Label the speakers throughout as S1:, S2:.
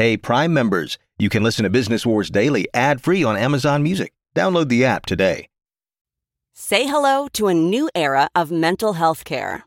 S1: Hey, Prime members, you can listen to Business Wars Daily ad free on Amazon Music. Download the app today.
S2: Say hello to a new era of mental health care.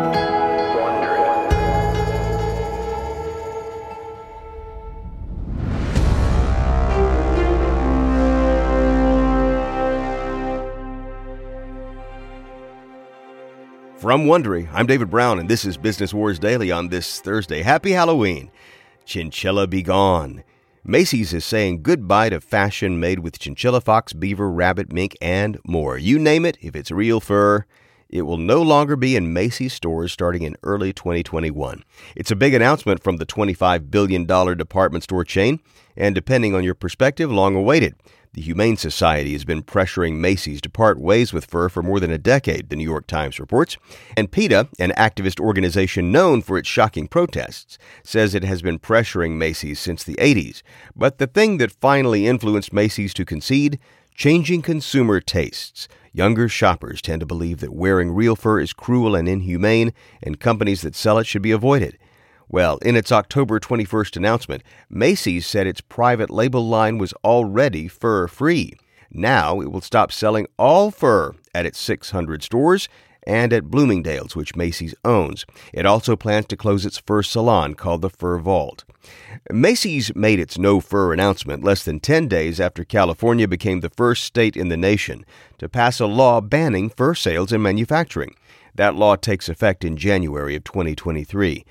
S1: From Wondery, I'm David Brown, and this is Business Wars Daily on this Thursday. Happy Halloween! Chinchilla be gone. Macy's is saying goodbye to fashion made with chinchilla, fox, beaver, rabbit, mink, and more. You name it, if it's real fur, it will no longer be in Macy's stores starting in early 2021. It's a big announcement from the $25 billion department store chain, and depending on your perspective, long awaited. The Humane Society has been pressuring Macy's to part ways with fur for more than a decade, the New York Times reports. And PETA, an activist organization known for its shocking protests, says it has been pressuring Macy's since the 80s. But the thing that finally influenced Macy's to concede changing consumer tastes. Younger shoppers tend to believe that wearing real fur is cruel and inhumane, and companies that sell it should be avoided. Well, in its October 21st announcement, Macy's said its private label line was already fur free. Now it will stop selling all fur at its 600 stores and at Bloomingdale's, which Macy's owns. It also plans to close its first salon called the Fur Vault. Macy's made its no fur announcement less than 10 days after California became the first state in the nation to pass a law banning fur sales and manufacturing. That law takes effect in January of 2023.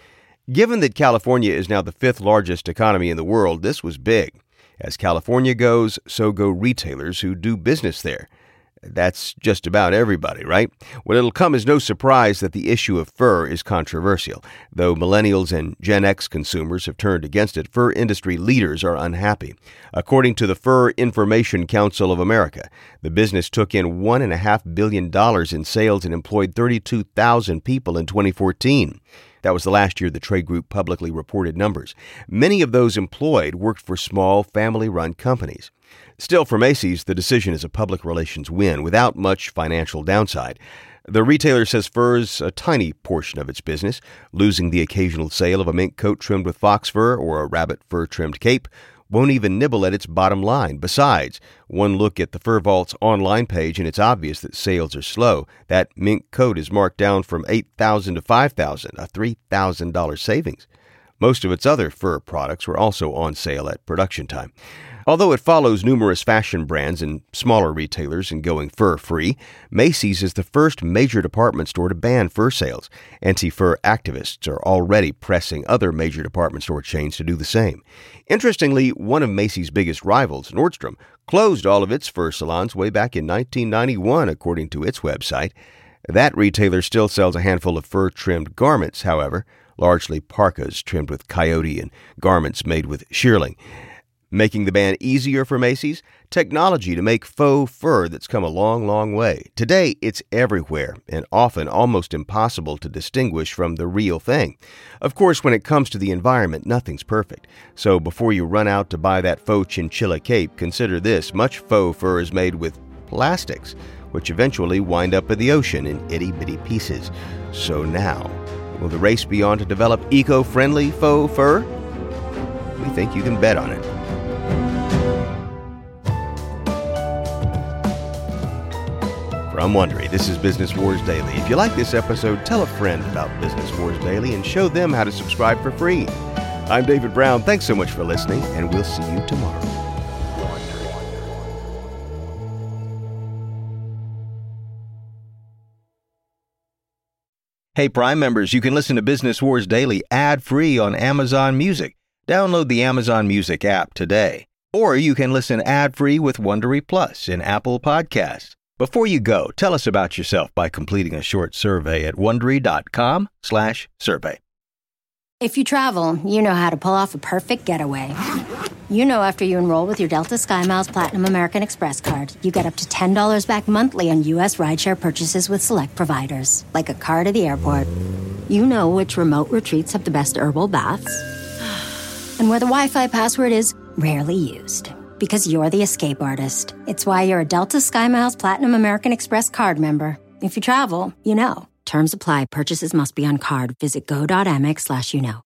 S1: Given that California is now the fifth largest economy in the world, this was big. As California goes, so go retailers who do business there. That's just about everybody, right? Well, it'll come as no surprise that the issue of fur is controversial. Though millennials and Gen X consumers have turned against it, fur industry leaders are unhappy. According to the Fur Information Council of America, the business took in $1.5 billion in sales and employed 32,000 people in 2014. That was the last year the trade group publicly reported numbers. Many of those employed worked for small, family run companies. Still, for Macy's, the decision is a public relations win without much financial downside. The retailer says fur is a tiny portion of its business, losing the occasional sale of a mink coat trimmed with fox fur or a rabbit fur trimmed cape won't even nibble at its bottom line. Besides, one look at the Fur Vault's online page and it's obvious that sales are slow. That mink coat is marked down from 8000 to 5000 a $3,000 savings. Most of its other fur products were also on sale at production time. Although it follows numerous fashion brands and smaller retailers in going fur free, Macy's is the first major department store to ban fur sales. Anti fur activists are already pressing other major department store chains to do the same. Interestingly, one of Macy's biggest rivals, Nordstrom, closed all of its fur salons way back in 1991, according to its website. That retailer still sells a handful of fur trimmed garments, however, largely parkas trimmed with coyote and garments made with shearling. Making the ban easier for Macy's? Technology to make faux fur that's come a long, long way. Today, it's everywhere and often almost impossible to distinguish from the real thing. Of course, when it comes to the environment, nothing's perfect. So before you run out to buy that faux chinchilla cape, consider this much faux fur is made with plastics, which eventually wind up in the ocean in itty bitty pieces. So now, will the race be on to develop eco friendly faux fur? We think you can bet on it. From Wondery, this is Business Wars Daily. If you like this episode, tell a friend about Business Wars Daily and show them how to subscribe for free. I'm David Brown. Thanks so much for listening, and we'll see you tomorrow. Hey, Prime members, you can listen to Business Wars Daily ad free on Amazon Music. Download the Amazon Music app today. Or you can listen ad free with Wondery Plus in Apple Podcasts. Before you go, tell us about yourself by completing a short survey at wondery.com/survey.
S3: If you travel, you know how to pull off a perfect getaway. You know after you enroll with your Delta SkyMiles Platinum American Express card, you get up to $10 back monthly on U.S. rideshare purchases with select providers, like a car to the airport. You know which remote retreats have the best herbal baths, and where the Wi Fi password is rarely used. Because you're the escape artist. It's why you're a Delta SkyMiles Platinum American Express card member. If you travel, you know. Terms apply. Purchases must be on card. Visit go.amex slash you know.